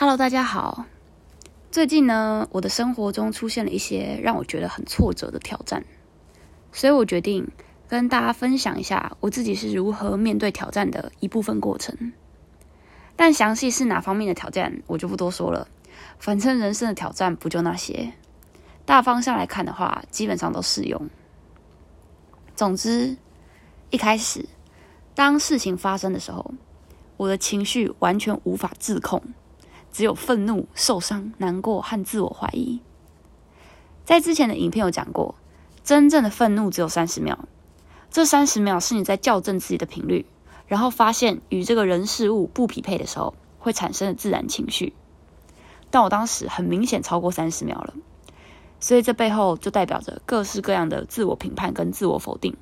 Hello，大家好。最近呢，我的生活中出现了一些让我觉得很挫折的挑战，所以我决定跟大家分享一下我自己是如何面对挑战的一部分过程。但详细是哪方面的挑战，我就不多说了。反正人生的挑战不就那些，大方向来看的话，基本上都适用。总之，一开始当事情发生的时候，我的情绪完全无法自控。只有愤怒、受伤、难过和自我怀疑。在之前的影片有讲过，真正的愤怒只有三十秒，这三十秒是你在校正自己的频率，然后发现与这个人事物不匹配的时候会产生的自然情绪。但我当时很明显超过三十秒了，所以这背后就代表着各式各样的自我评判跟自我否定。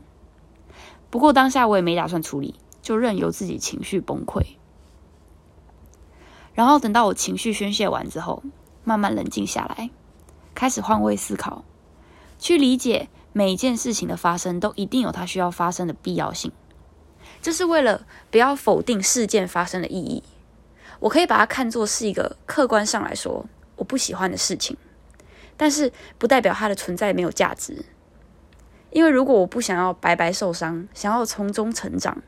不过当下我也没打算处理，就任由自己情绪崩溃。然后等到我情绪宣泄完之后，慢慢冷静下来，开始换位思考，去理解每件事情的发生都一定有它需要发生的必要性。这是为了不要否定事件发生的意义。我可以把它看作是一个客观上来说我不喜欢的事情，但是不代表它的存在没有价值。因为如果我不想要白白受伤，想要从中成长，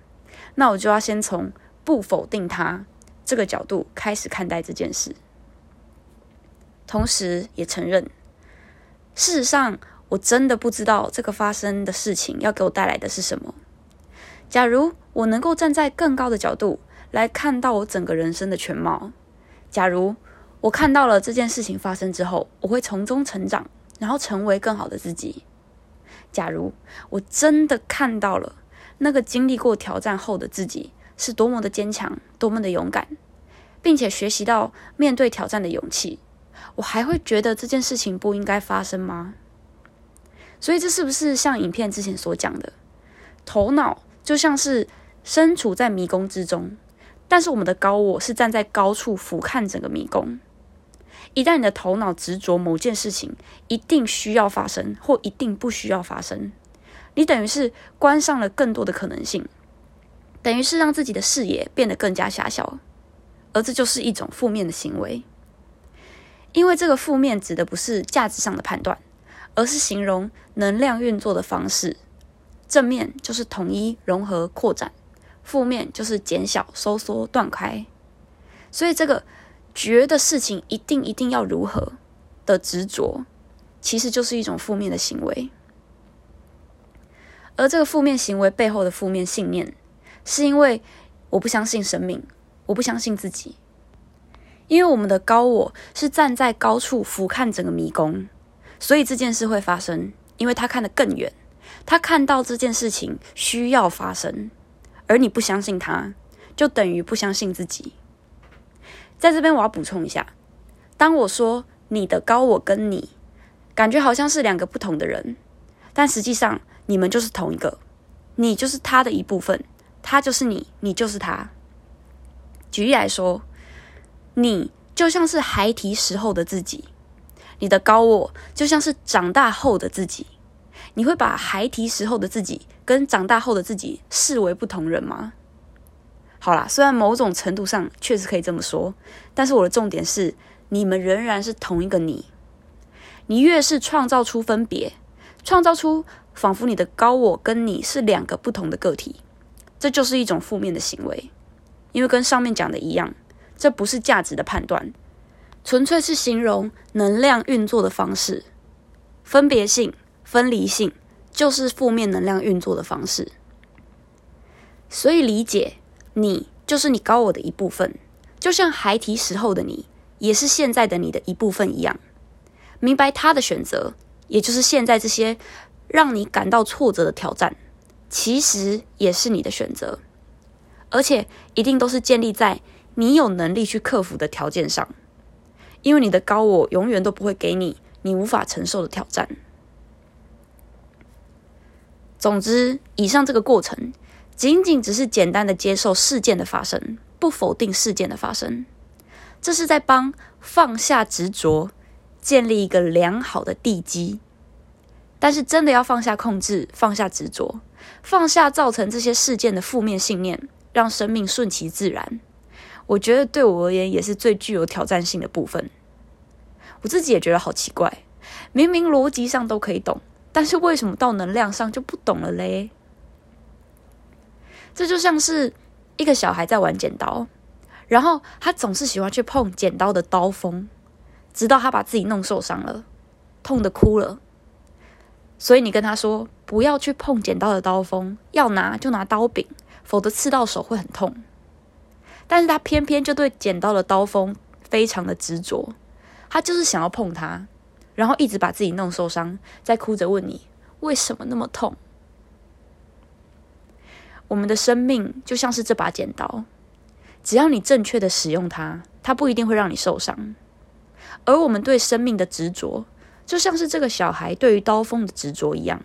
那我就要先从不否定它。这个角度开始看待这件事，同时也承认，事实上我真的不知道这个发生的事情要给我带来的是什么。假如我能够站在更高的角度来看到我整个人生的全貌，假如我看到了这件事情发生之后，我会从中成长，然后成为更好的自己。假如我真的看到了那个经历过挑战后的自己。是多么的坚强，多么的勇敢，并且学习到面对挑战的勇气，我还会觉得这件事情不应该发生吗？所以这是不是像影片之前所讲的，头脑就像是身处在迷宫之中，但是我们的高我是站在高处俯瞰整个迷宫。一旦你的头脑执着某件事情一定需要发生，或一定不需要发生，你等于是关上了更多的可能性。等于是让自己的视野变得更加狭小，而这就是一种负面的行为。因为这个负面指的不是价值上的判断，而是形容能量运作的方式。正面就是统一、融合、扩展；负面就是减小、收缩、断开。所以，这个觉得事情一定一定要如何的执着，其实就是一种负面的行为。而这个负面行为背后的负面信念。是因为我不相信生命，我不相信自己。因为我们的高我是站在高处俯瞰整个迷宫，所以这件事会发生。因为他看得更远，他看到这件事情需要发生，而你不相信他，就等于不相信自己。在这边我要补充一下，当我说你的高我跟你感觉好像是两个不同的人，但实际上你们就是同一个，你就是他的一部分。他就是你，你就是他。举例来说，你就像是孩提时候的自己，你的高我就像是长大后的自己。你会把孩提时候的自己跟长大后的自己视为不同人吗？好啦，虽然某种程度上确实可以这么说，但是我的重点是，你们仍然是同一个你。你越是创造出分别，创造出仿佛你的高我跟你是两个不同的个体。这就是一种负面的行为，因为跟上面讲的一样，这不是价值的判断，纯粹是形容能量运作的方式。分别性、分离性就是负面能量运作的方式。所以理解你就是你高我的一部分，就像孩提时候的你也是现在的你的一部分一样。明白他的选择，也就是现在这些让你感到挫折的挑战。其实也是你的选择，而且一定都是建立在你有能力去克服的条件上，因为你的高我永远都不会给你你无法承受的挑战。总之，以上这个过程仅仅只是简单的接受事件的发生，不否定事件的发生，这是在帮放下执着，建立一个良好的地基。但是，真的要放下控制，放下执着。放下造成这些事件的负面信念，让生命顺其自然。我觉得对我而言也是最具有挑战性的部分。我自己也觉得好奇怪，明明逻辑上都可以懂，但是为什么到能量上就不懂了嘞？这就像是一个小孩在玩剪刀，然后他总是喜欢去碰剪刀的刀锋，直到他把自己弄受伤了，痛的哭了。所以你跟他说不要去碰剪刀的刀锋，要拿就拿刀柄，否则刺到手会很痛。但是他偏偏就对剪刀的刀锋非常的执着，他就是想要碰它，然后一直把自己弄受伤，再哭着问你为什么那么痛。我们的生命就像是这把剪刀，只要你正确的使用它，它不一定会让你受伤。而我们对生命的执着，就像是这个小孩对于刀锋的执着一样。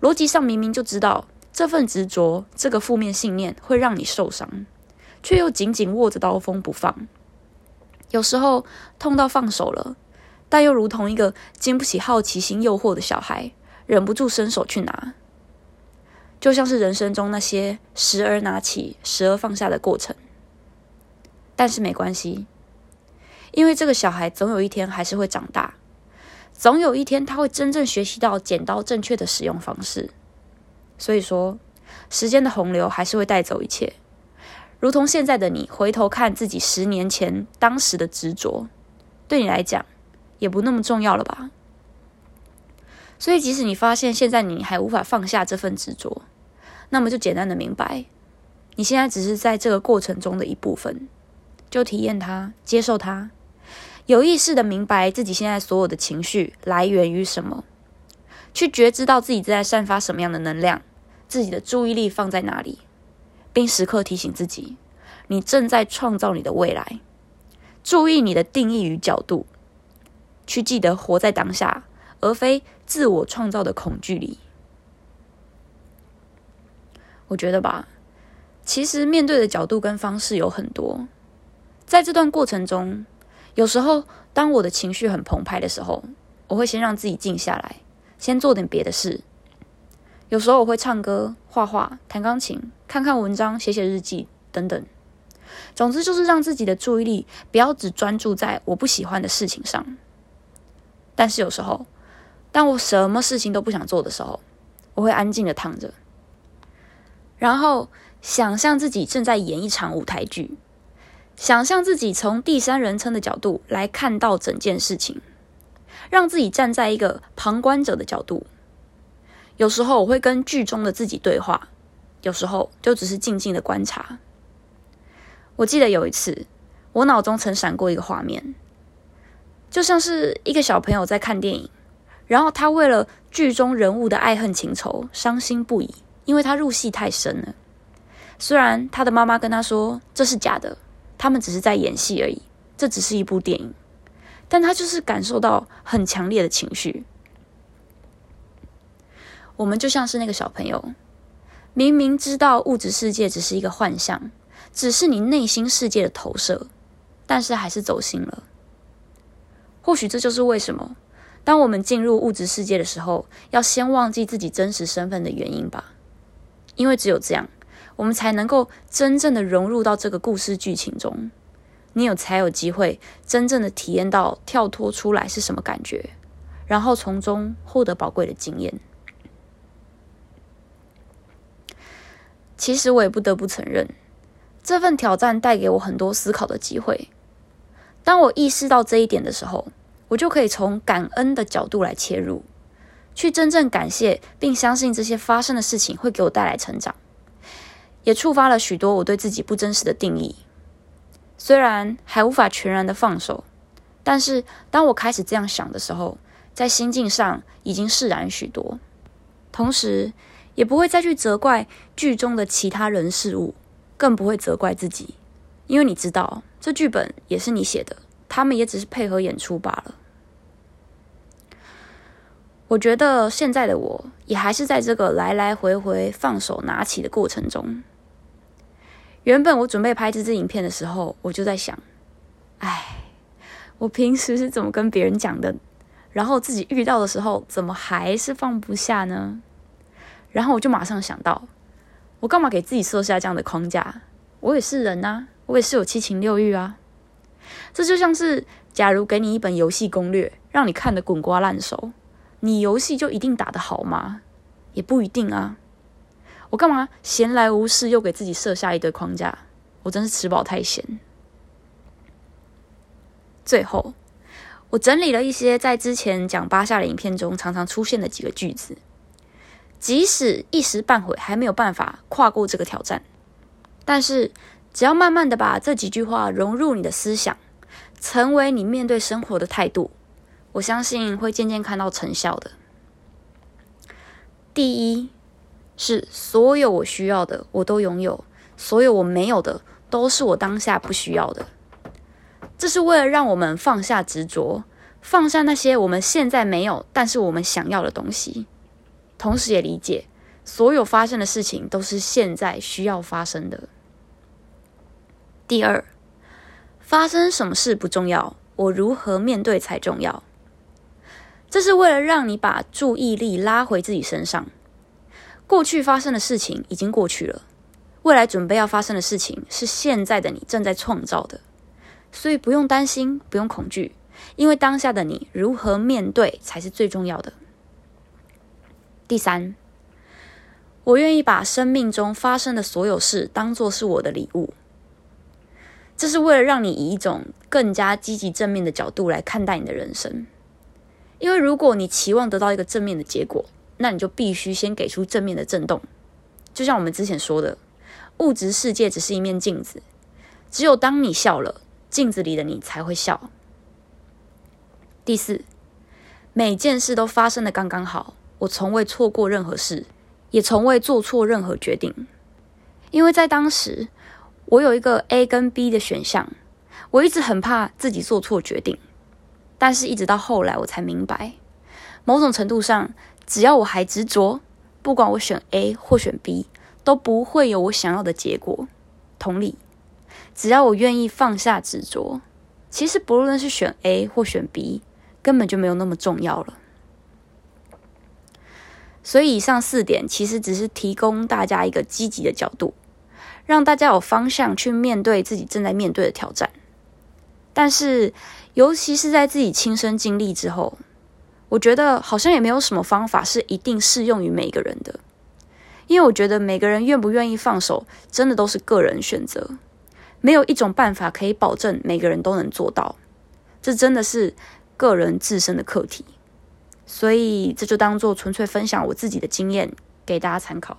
逻辑上明明就知道这份执着，这个负面信念会让你受伤，却又紧紧握着刀锋不放。有时候痛到放手了，但又如同一个经不起好奇心诱惑的小孩，忍不住伸手去拿。就像是人生中那些时而拿起、时而放下的过程，但是没关系，因为这个小孩总有一天还是会长大，总有一天他会真正学习到剪刀正确的使用方式。所以说，时间的洪流还是会带走一切，如同现在的你回头看自己十年前当时的执着，对你来讲也不那么重要了吧？所以，即使你发现现在你还无法放下这份执着，那么就简单的明白，你现在只是在这个过程中的一部分，就体验它，接受它，有意识的明白自己现在所有的情绪来源于什么，去觉知到自己正在散发什么样的能量，自己的注意力放在哪里，并时刻提醒自己，你正在创造你的未来。注意你的定义与角度，去记得活在当下。而非自我创造的恐惧里，我觉得吧，其实面对的角度跟方式有很多。在这段过程中，有时候当我的情绪很澎湃的时候，我会先让自己静下来，先做点别的事。有时候我会唱歌、画画、弹钢琴、看看文章、写写日记等等。总之，就是让自己的注意力不要只专注在我不喜欢的事情上。但是有时候，当我什么事情都不想做的时候，我会安静的躺着，然后想象自己正在演一场舞台剧，想象自己从第三人称的角度来看到整件事情，让自己站在一个旁观者的角度。有时候我会跟剧中的自己对话，有时候就只是静静的观察。我记得有一次，我脑中曾闪过一个画面，就像是一个小朋友在看电影。然后他为了剧中人物的爱恨情仇伤心不已，因为他入戏太深了。虽然他的妈妈跟他说这是假的，他们只是在演戏而已，这只是一部电影，但他就是感受到很强烈的情绪。我们就像是那个小朋友，明明知道物质世界只是一个幻象，只是你内心世界的投射，但是还是走心了。或许这就是为什么。当我们进入物质世界的时候，要先忘记自己真实身份的原因吧，因为只有这样，我们才能够真正的融入到这个故事剧情中，你有才有机会真正的体验到跳脱出来是什么感觉，然后从中获得宝贵的经验。其实我也不得不承认，这份挑战带给我很多思考的机会。当我意识到这一点的时候。我就可以从感恩的角度来切入，去真正感谢并相信这些发生的事情会给我带来成长，也触发了许多我对自己不真实的定义。虽然还无法全然的放手，但是当我开始这样想的时候，在心境上已经释然许多，同时也不会再去责怪剧中的其他人事物，更不会责怪自己，因为你知道这剧本也是你写的。他们也只是配合演出罢了。我觉得现在的我也还是在这个来来回回放手拿起的过程中。原本我准备拍这支影片的时候，我就在想：哎，我平时是怎么跟别人讲的？然后自己遇到的时候，怎么还是放不下呢？然后我就马上想到，我干嘛给自己设下这样的框架？我也是人呐，我也是有七情六欲啊。这就像是，假如给你一本游戏攻略，让你看得滚瓜烂熟，你游戏就一定打得好吗？也不一定啊。我干嘛闲来无事又给自己设下一堆框架？我真是吃饱太闲。最后，我整理了一些在之前讲八下的影片中常常出现的几个句子。即使一时半会还没有办法跨过这个挑战，但是只要慢慢的把这几句话融入你的思想，成为你面对生活的态度，我相信会渐渐看到成效的。第一是所有我需要的我都拥有，所有我没有的都是我当下不需要的。这是为了让我们放下执着，放下那些我们现在没有但是我们想要的东西。同时也理解，所有发生的事情都是现在需要发生的。第二，发生什么事不重要，我如何面对才重要。这是为了让你把注意力拉回自己身上。过去发生的事情已经过去了，未来准备要发生的事情是现在的你正在创造的，所以不用担心，不用恐惧，因为当下的你如何面对才是最重要的。第三，我愿意把生命中发生的所有事当做是我的礼物。这是为了让你以一种更加积极正面的角度来看待你的人生。因为如果你期望得到一个正面的结果，那你就必须先给出正面的震动。就像我们之前说的，物质世界只是一面镜子，只有当你笑了，镜子里的你才会笑。第四，每件事都发生的刚刚好。我从未错过任何事，也从未做错任何决定，因为在当时，我有一个 A 跟 B 的选项，我一直很怕自己做错决定，但是一直到后来我才明白，某种程度上，只要我还执着，不管我选 A 或选 B，都不会有我想要的结果。同理，只要我愿意放下执着，其实不论是选 A 或选 B，根本就没有那么重要了。所以，以上四点其实只是提供大家一个积极的角度，让大家有方向去面对自己正在面对的挑战。但是，尤其是在自己亲身经历之后，我觉得好像也没有什么方法是一定适用于每个人的。因为我觉得每个人愿不愿意放手，真的都是个人选择，没有一种办法可以保证每个人都能做到。这真的是个人自身的课题。所以，这就当做纯粹分享我自己的经验，给大家参考。